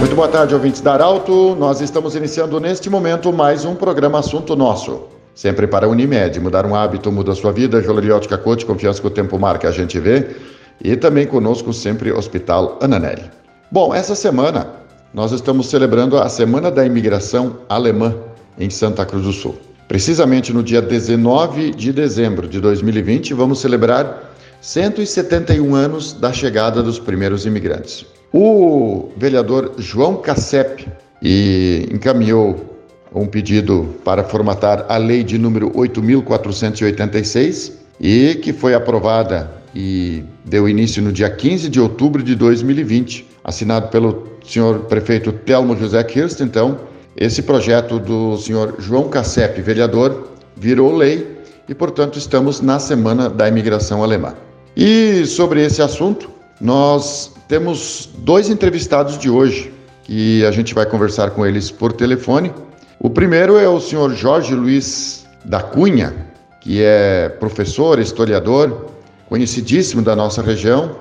Muito boa tarde, ouvintes da Arauto. Nós estamos iniciando neste momento mais um programa Assunto Nosso. Sempre para a Unimed. Mudar um hábito muda a sua vida. Joleriótica Coach, confiança que o tempo marca, a gente vê. E também conosco sempre Hospital Ananelli. Bom, essa semana nós estamos celebrando a Semana da Imigração Alemã em Santa Cruz do Sul. Precisamente no dia 19 de dezembro de 2020, vamos celebrar 171 anos da chegada dos primeiros imigrantes. O vereador João Cassep encaminhou um pedido para formatar a lei de número 8486 e que foi aprovada e deu início no dia 15 de outubro de 2020, assinado pelo senhor prefeito Telmo José Kirst. Então, esse projeto do senhor João Cassep, vereador, virou lei e, portanto, estamos na Semana da Imigração Alemã. E sobre esse assunto, nós temos dois entrevistados de hoje que a gente vai conversar com eles por telefone. O primeiro é o senhor Jorge Luiz da Cunha, que é professor, historiador, conhecidíssimo da nossa região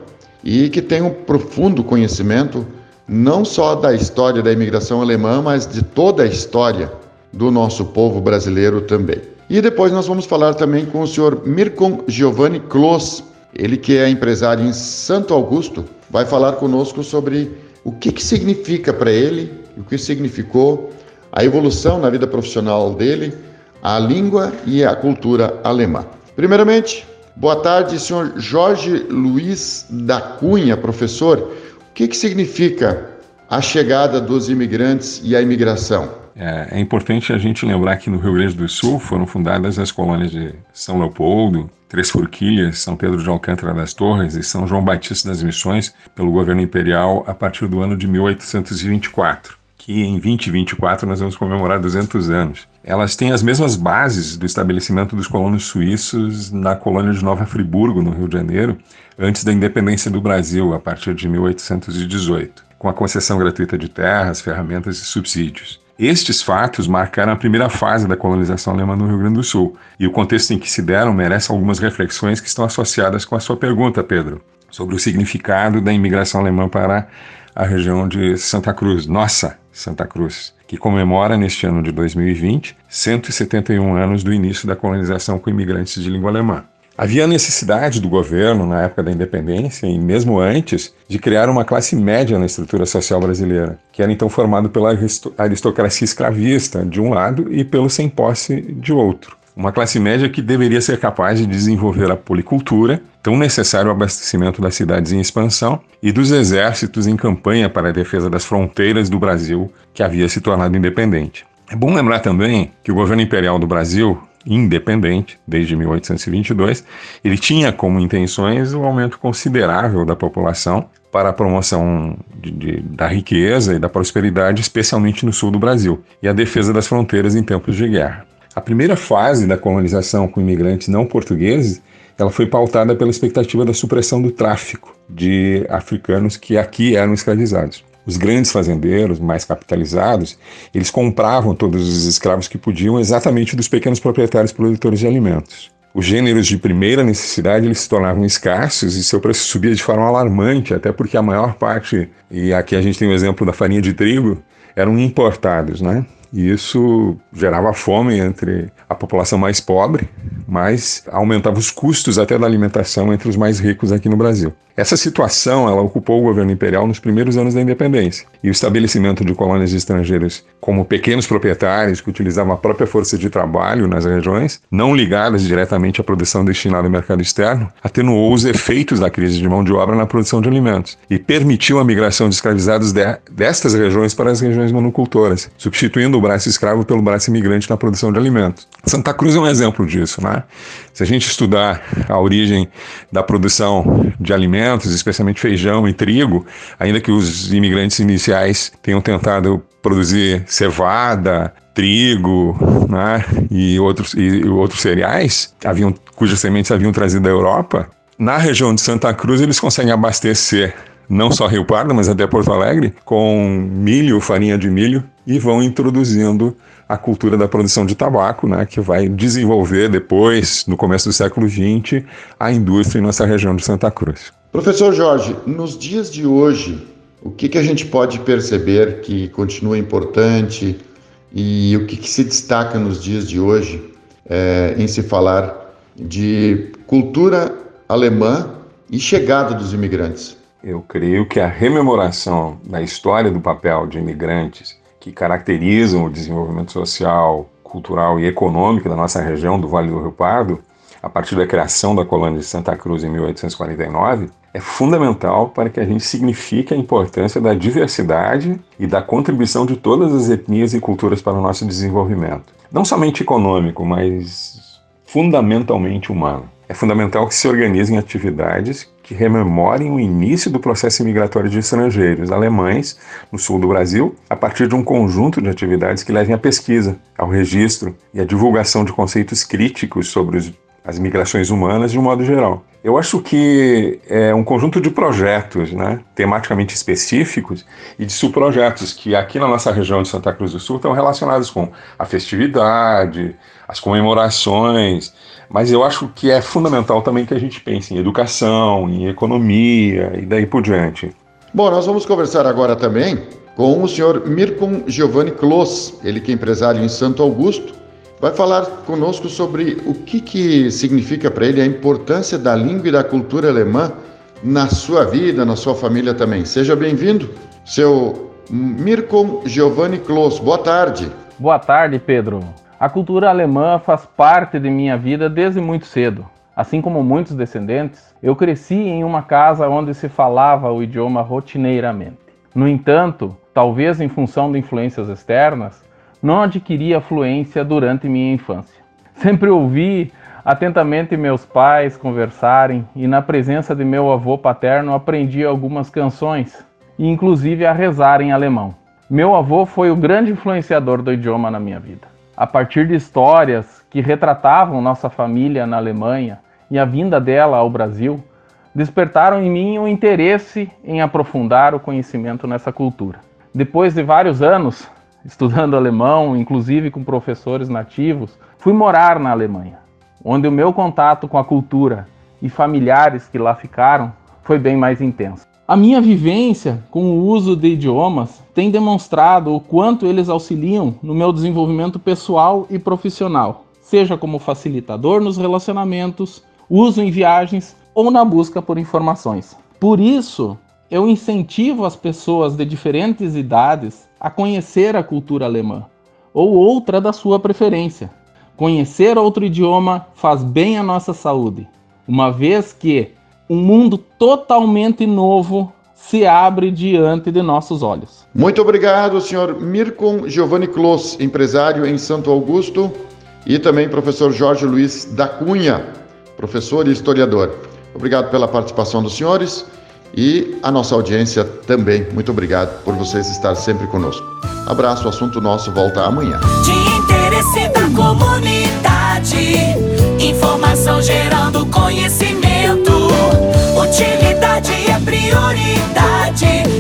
e que tem um profundo conhecimento não só da história da imigração alemã, mas de toda a história do nosso povo brasileiro também. E depois nós vamos falar também com o senhor Mircon Giovanni Clos, ele que é empresário em Santo Augusto, vai falar conosco sobre o que, que significa para ele, o que significou a evolução na vida profissional dele, a língua e a cultura alemã. Primeiramente, boa tarde, senhor Jorge Luiz da Cunha, professor. O que, que significa a chegada dos imigrantes e a imigração? É, é, importante a gente lembrar que no Rio Grande do Sul foram fundadas as colônias de São Leopoldo, Três Forquilhas, São Pedro de Alcântara das Torres e São João Batista das Missões pelo governo imperial a partir do ano de 1824, que em 2024 nós vamos comemorar 200 anos. Elas têm as mesmas bases do estabelecimento dos colonos suíços na colônia de Nova Friburgo, no Rio de Janeiro, antes da independência do Brasil, a partir de 1818, com a concessão gratuita de terras, ferramentas e subsídios. Estes fatos marcaram a primeira fase da colonização alemã no Rio Grande do Sul, e o contexto em que se deram merece algumas reflexões que estão associadas com a sua pergunta, Pedro, sobre o significado da imigração alemã para a região de Santa Cruz, nossa Santa Cruz, que comemora neste ano de 2020 171 anos do início da colonização com imigrantes de língua alemã. Havia necessidade do governo, na época da independência e mesmo antes, de criar uma classe média na estrutura social brasileira, que era então formado pela aristocracia escravista, de um lado, e pelo sem posse, de outro. Uma classe média que deveria ser capaz de desenvolver a policultura, tão necessário ao abastecimento das cidades em expansão e dos exércitos em campanha para a defesa das fronteiras do Brasil, que havia se tornado independente. É bom lembrar também que o governo imperial do Brasil independente desde 1822, ele tinha como intenções o um aumento considerável da população para a promoção de, de, da riqueza e da prosperidade, especialmente no sul do Brasil, e a defesa das fronteiras em tempos de guerra. A primeira fase da colonização com imigrantes não portugueses ela foi pautada pela expectativa da supressão do tráfico de africanos que aqui eram escravizados. Os grandes fazendeiros, mais capitalizados, eles compravam todos os escravos que podiam exatamente dos pequenos proprietários produtores de alimentos. Os gêneros de primeira necessidade eles se tornavam escassos e seu preço subia de forma alarmante, até porque a maior parte, e aqui a gente tem o exemplo da farinha de trigo, eram importados, né? E isso gerava fome entre a população mais pobre, mas aumentava os custos até da alimentação entre os mais ricos aqui no Brasil. Essa situação ela ocupou o governo imperial nos primeiros anos da independência, e o estabelecimento de colônias estrangeiras como pequenos proprietários que utilizavam a própria força de trabalho nas regiões, não ligadas diretamente à produção destinada ao mercado externo, atenuou os efeitos da crise de mão de obra na produção de alimentos e permitiu a migração de escravizados de, destas regiões para as regiões monocultoras, substituindo o braço escravo pelo braço imigrante na produção de alimentos. Santa Cruz é um exemplo disso, né? Se a gente estudar a origem da produção de alimentos, especialmente feijão e trigo, ainda que os imigrantes iniciais tenham tentado produzir cevada, trigo né, e, outros, e outros cereais, haviam, cujas sementes haviam trazido da Europa, na região de Santa Cruz eles conseguem abastecer não só Rio Pardo, mas até Porto Alegre, com milho, farinha de milho, e vão introduzindo a cultura da produção de tabaco, né, que vai desenvolver depois, no começo do século XX, a indústria em nossa região de Santa Cruz. Professor Jorge, nos dias de hoje, o que, que a gente pode perceber que continua importante e o que, que se destaca nos dias de hoje é, em se falar de cultura alemã e chegada dos imigrantes? Eu creio que a rememoração da história do papel de imigrantes que caracterizam o desenvolvimento social, cultural e econômico da nossa região do Vale do Rio Pardo, a partir da criação da colônia de Santa Cruz em 1849, é fundamental para que a gente signifique a importância da diversidade e da contribuição de todas as etnias e culturas para o nosso desenvolvimento. Não somente econômico, mas fundamentalmente humano. É fundamental que se organizem atividades que rememorem o início do processo migratório de estrangeiros alemães no sul do Brasil, a partir de um conjunto de atividades que levem à pesquisa, ao registro e à divulgação de conceitos críticos sobre os as migrações humanas de um modo geral. Eu acho que é um conjunto de projetos, né, tematicamente específicos e de subprojetos que aqui na nossa região de Santa Cruz do Sul estão relacionados com a festividade, as comemorações, mas eu acho que é fundamental também que a gente pense em educação, em economia e daí por diante. Bom, nós vamos conversar agora também com o senhor Mirko Giovanni Klos, ele que é empresário em Santo Augusto, vai falar conosco sobre o que, que significa para ele a importância da língua e da cultura alemã na sua vida, na sua família também. Seja bem-vindo, seu Mirko Giovanni Kloss. Boa tarde. Boa tarde, Pedro. A cultura alemã faz parte de minha vida desde muito cedo. Assim como muitos descendentes, eu cresci em uma casa onde se falava o idioma rotineiramente. No entanto, talvez em função de influências externas, não adquiri a fluência durante minha infância. Sempre ouvi atentamente meus pais conversarem e na presença de meu avô paterno aprendi algumas canções e inclusive a rezar em alemão. Meu avô foi o grande influenciador do idioma na minha vida. A partir de histórias que retratavam nossa família na Alemanha e a vinda dela ao Brasil, despertaram em mim o interesse em aprofundar o conhecimento nessa cultura. Depois de vários anos estudando alemão, inclusive com professores nativos, fui morar na Alemanha, onde o meu contato com a cultura e familiares que lá ficaram foi bem mais intenso. A minha vivência com o uso de idiomas tem demonstrado o quanto eles auxiliam no meu desenvolvimento pessoal e profissional, seja como facilitador nos relacionamentos, uso em viagens ou na busca por informações. Por isso, eu incentivo as pessoas de diferentes idades a conhecer a cultura alemã ou outra da sua preferência. Conhecer outro idioma faz bem à nossa saúde, uma vez que um mundo totalmente novo se abre diante de nossos olhos. Muito obrigado, senhor Mirko Giovanni Kloss, empresário em Santo Augusto, e também professor Jorge Luiz da Cunha, professor e historiador. Obrigado pela participação dos senhores e a nossa audiência também. Muito obrigado por vocês estar sempre conosco. Abraço, o assunto nosso volta amanhã. De interesse da comunidade, informação gerando conhecimento, utilidade é prioridade.